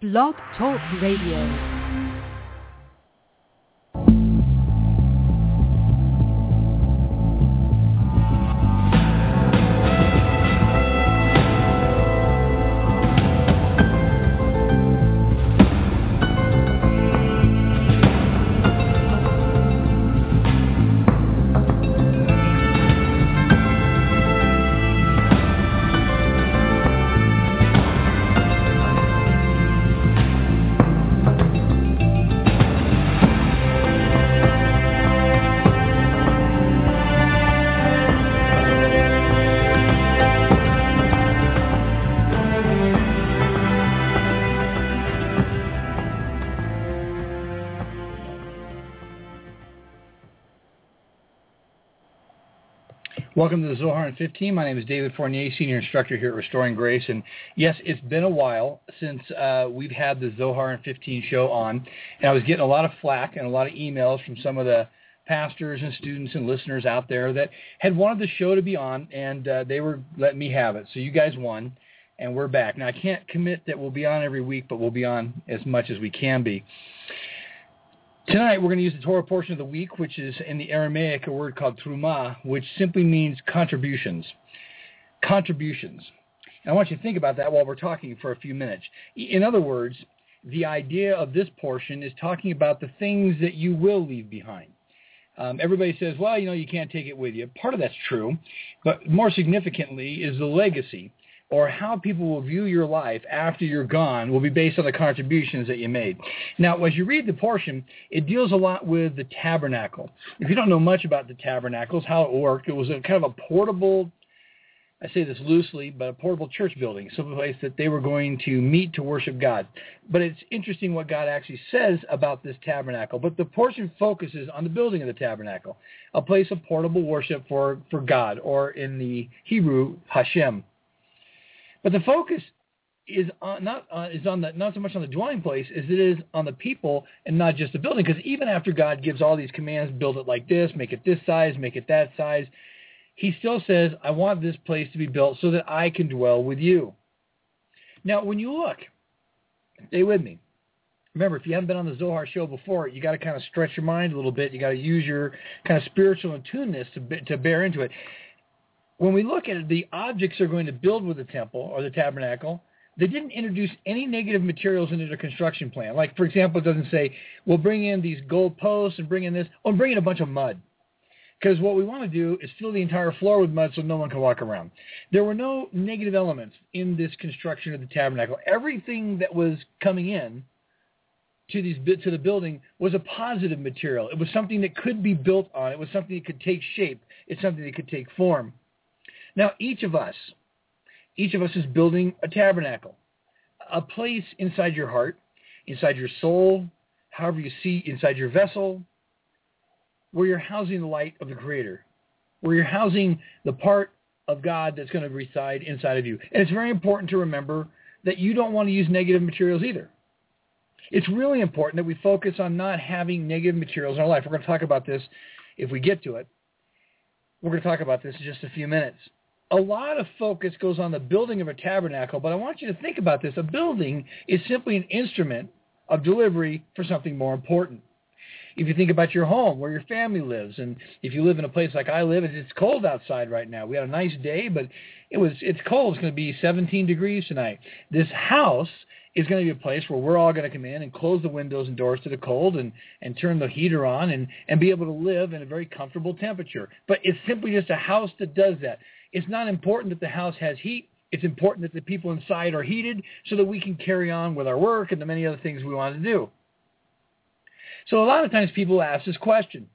Blog Talk Radio. Welcome to the Zohar in 15. My name is David Fournier, Senior Instructor here at Restoring Grace. And yes, it's been a while since uh, we've had the Zohar in 15 show on. And I was getting a lot of flack and a lot of emails from some of the pastors and students and listeners out there that had wanted the show to be on, and uh, they were letting me have it. So you guys won, and we're back. Now, I can't commit that we'll be on every week, but we'll be on as much as we can be. Tonight we're going to use the Torah portion of the week, which is in the Aramaic a word called Trumah, which simply means contributions. Contributions. And I want you to think about that while we're talking for a few minutes. In other words, the idea of this portion is talking about the things that you will leave behind. Um, everybody says, well, you know, you can't take it with you. Part of that's true, but more significantly is the legacy or how people will view your life after you're gone will be based on the contributions that you made. Now, as you read the portion, it deals a lot with the tabernacle. If you don't know much about the tabernacles, how it worked, it was a kind of a portable, I say this loosely, but a portable church building, some place that they were going to meet to worship God. But it's interesting what God actually says about this tabernacle. But the portion focuses on the building of the tabernacle, a place of portable worship for, for God, or in the Hebrew, Hashem. But the focus is on, not uh, is on the not so much on the dwelling place as it is on the people and not just the building. Because even after God gives all these commands, build it like this, make it this size, make it that size, He still says, "I want this place to be built so that I can dwell with you." Now, when you look, stay with me. Remember, if you haven't been on the Zohar show before, you got to kind of stretch your mind a little bit. You got to use your kind of spiritual attuneness to to bear into it when we look at it, the objects they're going to build with the temple or the tabernacle. They didn't introduce any negative materials into their construction plan. Like, for example, it doesn't say, we'll bring in these gold posts and bring in this. Oh, and bring in a bunch of mud. Because what we want to do is fill the entire floor with mud so no one can walk around. There were no negative elements in this construction of the tabernacle. Everything that was coming in to these to the building was a positive material. It was something that could be built on. It was something that could take shape. It's something that could take form. Now, each of us, each of us is building a tabernacle, a place inside your heart, inside your soul, however you see inside your vessel, where you're housing the light of the Creator, where you're housing the part of God that's going to reside inside of you. And it's very important to remember that you don't want to use negative materials either. It's really important that we focus on not having negative materials in our life. We're going to talk about this if we get to it. We're going to talk about this in just a few minutes a lot of focus goes on the building of a tabernacle, but I want you to think about this. A building is simply an instrument of delivery for something more important. If you think about your home, where your family lives, and if you live in a place like I live, it's cold outside right now. We had a nice day, but it was it's cold. It's going to be 17 degrees tonight. This house is going to be a place where we're all going to come in and close the windows and doors to the cold and, and turn the heater on and, and be able to live in a very comfortable temperature. But it's simply just a house that does that. It's not important that the house has heat. It's important that the people inside are heated so that we can carry on with our work and the many other things we want to do. So a lot of times people ask this question,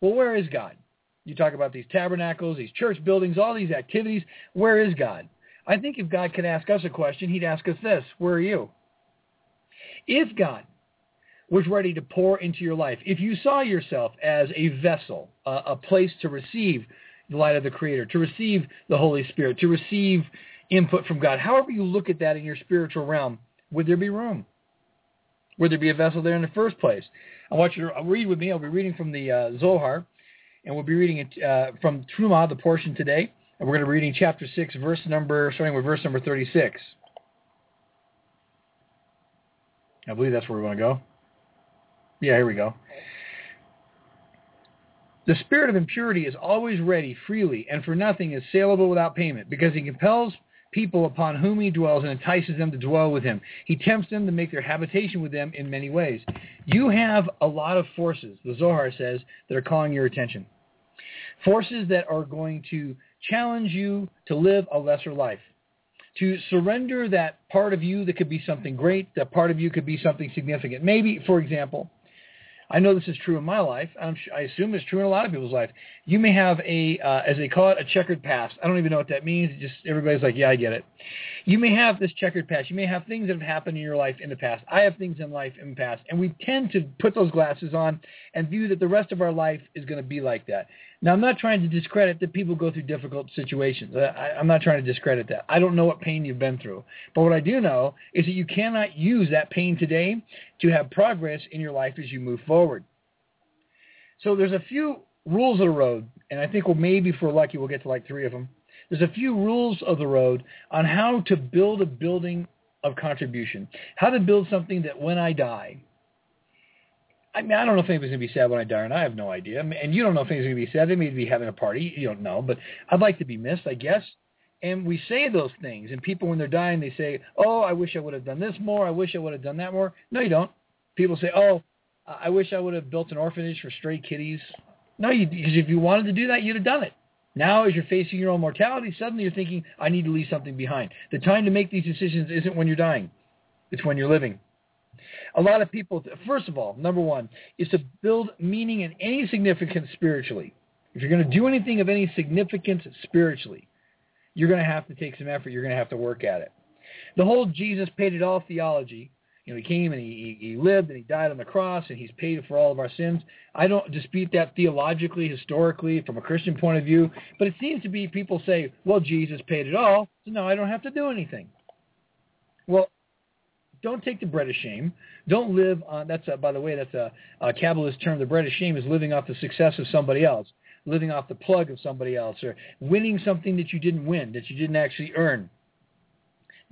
well, where is God? You talk about these tabernacles, these church buildings, all these activities. Where is God? I think if God could ask us a question, he'd ask us this, where are you? If God was ready to pour into your life, if you saw yourself as a vessel, a, a place to receive the light of the Creator, to receive the Holy Spirit, to receive input from God. However you look at that in your spiritual realm, would there be room? Would there be a vessel there in the first place? I want you to read with me. I'll be reading from the uh, Zohar, and we'll be reading it uh, from Trumah, the portion today. And we're going to be reading chapter 6, verse number, starting with verse number 36. I believe that's where we want to go. Yeah, here we go. The spirit of impurity is always ready freely and for nothing is saleable without payment because he compels people upon whom he dwells and entices them to dwell with him. He tempts them to make their habitation with them in many ways. You have a lot of forces, the Zohar says, that are calling your attention. Forces that are going to challenge you to live a lesser life, to surrender that part of you that could be something great, that part of you could be something significant. Maybe, for example, I know this is true in my life. I assume it's true in a lot of people's life. You may have a, uh, as they call it, a checkered past. I don't even know what that means. just everybody's like, yeah, I get it. You may have this checkered past. You may have things that have happened in your life in the past. I have things in life in the past, and we tend to put those glasses on and view that the rest of our life is going to be like that. Now, I'm not trying to discredit that people go through difficult situations. I, I'm not trying to discredit that. I don't know what pain you've been through. But what I do know is that you cannot use that pain today to have progress in your life as you move forward. So there's a few rules of the road, and I think we'll maybe if we're lucky we'll get to like three of them. There's a few rules of the road on how to build a building of contribution, how to build something that when I die, I mean, I don't know if anybody's going to be sad when I die, and I have no idea. And you don't know if anybody's going to be sad. They may be having a party. You don't know. But I'd like to be missed, I guess. And we say those things, and people, when they're dying, they say, oh, I wish I would have done this more. I wish I would have done that more. No, you don't. People say, oh, I wish I would have built an orphanage for stray kitties. No, you, because if you wanted to do that, you'd have done it. Now, as you're facing your own mortality, suddenly you're thinking, I need to leave something behind. The time to make these decisions isn't when you're dying. It's when you're living. A lot of people, first of all, number one, is to build meaning and any significance spiritually. If you're going to do anything of any significance spiritually, you're going to have to take some effort. You're going to have to work at it. The whole Jesus paid it all theology, you know, he came and he, he lived and he died on the cross and he's paid for all of our sins. I don't dispute that theologically, historically, from a Christian point of view, but it seems to be people say, well, Jesus paid it all, so now I don't have to do anything. Well, don't take the bread of shame. Don't live on, that's, a, by the way, that's a, a Kabbalist term. The bread of shame is living off the success of somebody else, living off the plug of somebody else, or winning something that you didn't win, that you didn't actually earn.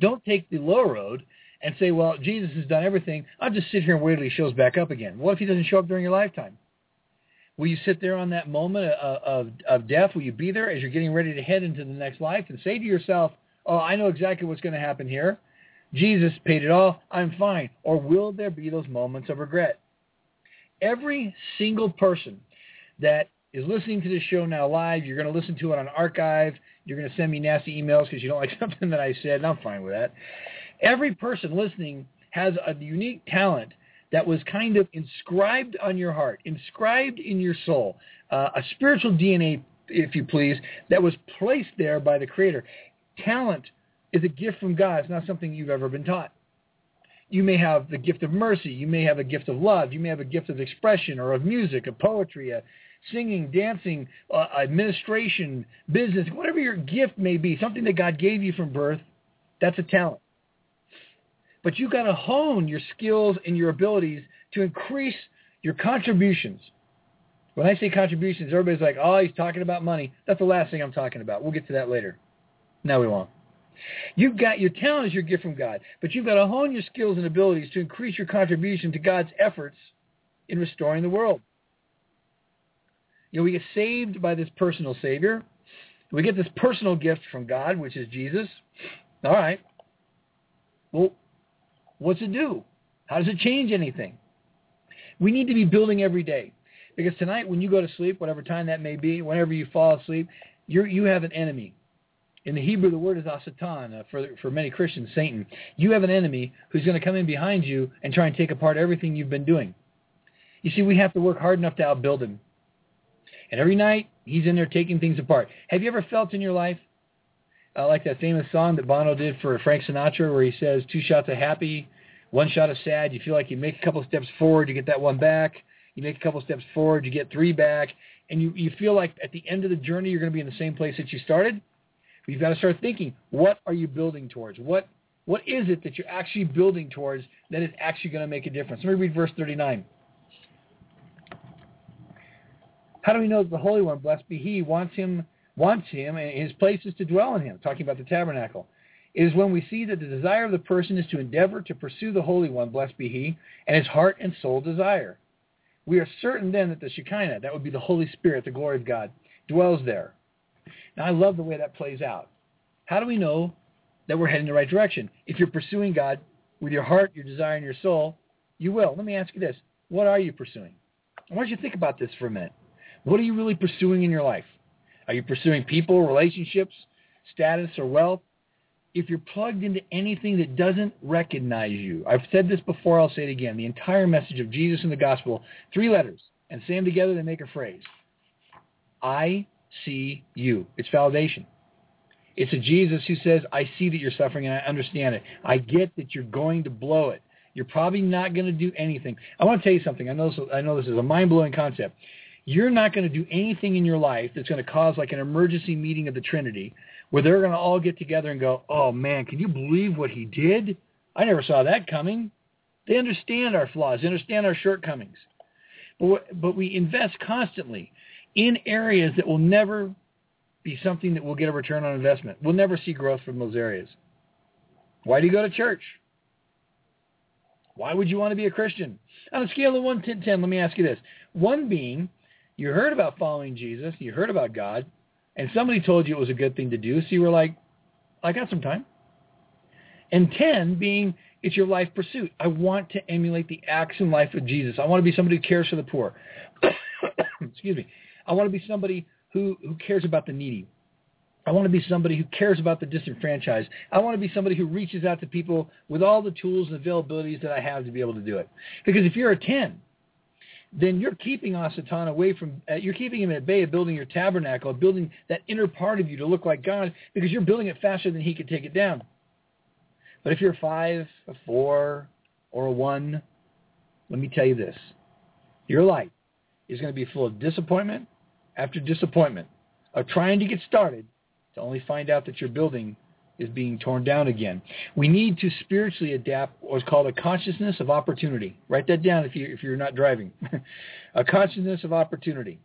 Don't take the low road and say, well, Jesus has done everything. I'll just sit here and wait till he shows back up again. What if he doesn't show up during your lifetime? Will you sit there on that moment of, of, of death? Will you be there as you're getting ready to head into the next life and say to yourself, oh, I know exactly what's going to happen here. Jesus paid it all. I'm fine. Or will there be those moments of regret? Every single person that is listening to this show now live, you're going to listen to it on archive. You're going to send me nasty emails because you don't like something that I said, and I'm fine with that. Every person listening has a unique talent that was kind of inscribed on your heart, inscribed in your soul, uh, a spiritual DNA, if you please, that was placed there by the Creator. Talent is a gift from God. It's not something you've ever been taught. You may have the gift of mercy. You may have a gift of love. You may have a gift of expression or of music, of poetry, of singing, dancing, uh, administration, business, whatever your gift may be, something that God gave you from birth, that's a talent. But you've got to hone your skills and your abilities to increase your contributions. When I say contributions, everybody's like, oh, he's talking about money. That's the last thing I'm talking about. We'll get to that later. No, we won't. You've got your talent is your gift from God, but you've got to hone your skills and abilities to increase your contribution to God's efforts in restoring the world. You know, we get saved by this personal Savior. We get this personal gift from God, which is Jesus. All right. Well, What's it do? How does it change anything? We need to be building every day. Because tonight when you go to sleep, whatever time that may be, whenever you fall asleep, you you have an enemy. In the Hebrew, the word is asatan. Uh, for, for many Christians, Satan. You have an enemy who's going to come in behind you and try and take apart everything you've been doing. You see, we have to work hard enough to outbuild him. And every night, he's in there taking things apart. Have you ever felt in your life I like that famous song that Bono did for Frank Sinatra where he says two shots of happy, one shot of sad. You feel like you make a couple steps forward, you get that one back. You make a couple steps forward, you get three back. And you, you feel like at the end of the journey, you're going to be in the same place that you started. You've got to start thinking, what are you building towards? What What is it that you're actually building towards that is actually going to make a difference? Let me read verse 39. How do we know that the Holy One, blessed be He, wants him wants him and his place is to dwell in him, talking about the tabernacle. It is when we see that the desire of the person is to endeavor to pursue the Holy One, blessed be he, and his heart and soul desire. We are certain then that the Shekinah, that would be the Holy Spirit, the glory of God, dwells there. Now, I love the way that plays out. How do we know that we're heading the right direction? If you're pursuing God with your heart, your desire, and your soul, you will. Let me ask you this. What are you pursuing? I want you to think about this for a minute. What are you really pursuing in your life? Are you pursuing people, relationships, status, or wealth? If you're plugged into anything that doesn't recognize you, I've said this before, I'll say it again. The entire message of Jesus in the gospel, three letters, and say them together, they make a phrase. I see you. It's validation. It's a Jesus who says, I see that you're suffering and I understand it. I get that you're going to blow it. You're probably not going to do anything. I want to tell you something. I know this, I know this is a mind-blowing concept. You're not going to do anything in your life that's going to cause like an emergency meeting of the Trinity where they're going to all get together and go, oh man, can you believe what he did? I never saw that coming. They understand our flaws. They understand our shortcomings. But, but we invest constantly in areas that will never be something that will get a return on investment. We'll never see growth from those areas. Why do you go to church? Why would you want to be a Christian? On a scale of 1 to 10, let me ask you this. 1 being, you heard about following Jesus, you heard about God, and somebody told you it was a good thing to do, so you were like, I got some time. And 10 being, it's your life pursuit. I want to emulate the acts and life of Jesus. I want to be somebody who cares for the poor. Excuse me. I want to be somebody who, who cares about the needy. I want to be somebody who cares about the disenfranchised. I want to be somebody who reaches out to people with all the tools and availabilities that I have to be able to do it. Because if you're a 10, then you're keeping Asatan away from, uh, you're keeping him at bay of building your tabernacle, building that inner part of you to look like God because you're building it faster than he could take it down. But if you're a 5, a 4, or a 1, let me tell you this. Your life is going to be full of disappointment after disappointment of trying to get started to only find out that your building is being torn down again. We need to spiritually adapt what's called a consciousness of opportunity. Write that down if, you, if you're not driving. a consciousness of opportunity.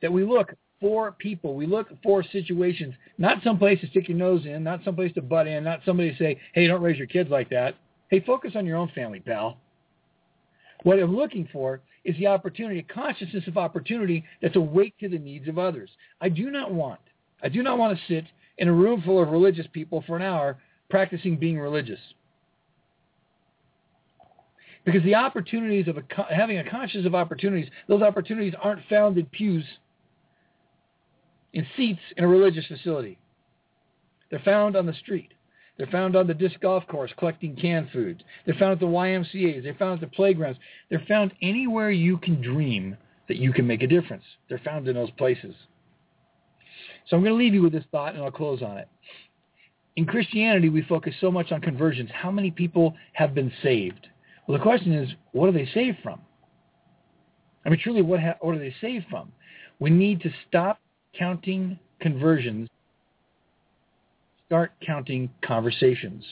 That we look for people. We look for situations, not someplace to stick your nose in, not someplace to butt in, not somebody to say, hey, don't raise your kids like that. Hey, focus on your own family, pal. What I'm looking for is the opportunity, a consciousness of opportunity that's awake to the needs of others. I do not want, I do not want to sit in a room full of religious people for an hour practicing being religious. Because the opportunities of a, having a conscience of opportunities, those opportunities aren't found in pews, in seats in a religious facility. They're found on the street. They're found on the disc golf course collecting canned foods. They're found at the YMCA's. They're found at the playgrounds. They're found anywhere you can dream that you can make a difference. They're found in those places. So I'm going to leave you with this thought and I'll close on it. In Christianity, we focus so much on conversions. How many people have been saved? Well, the question is, what are they saved from? I mean, truly, what, ha- what are they saved from? We need to stop counting conversions start counting conversations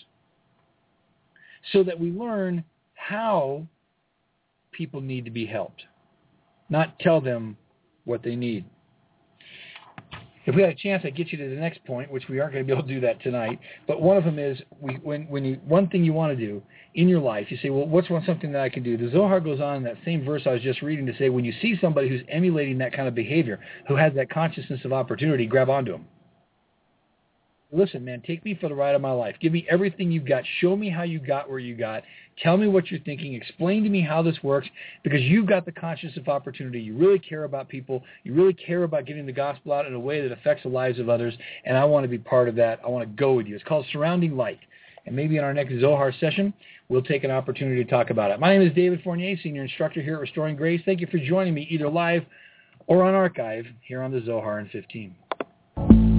so that we learn how people need to be helped, not tell them what they need. If we had a chance, I'd get you to the next point, which we aren't going to be able to do that tonight. But one of them is we, when, when you, one thing you want to do in your life, you say, well, what's one something that I can do? The Zohar goes on in that same verse I was just reading to say, when you see somebody who's emulating that kind of behavior, who has that consciousness of opportunity, grab onto them listen, man, take me for the ride of my life. Give me everything you've got. Show me how you got where you got. Tell me what you're thinking. Explain to me how this works because you've got the conscience of opportunity. You really care about people. You really care about getting the gospel out in a way that affects the lives of others. And I want to be part of that. I want to go with you. It's called Surrounding Light. And maybe in our next Zohar session, we'll take an opportunity to talk about it. My name is David Fournier, Senior Instructor here at Restoring Grace. Thank you for joining me either live or on archive here on the Zohar in 15.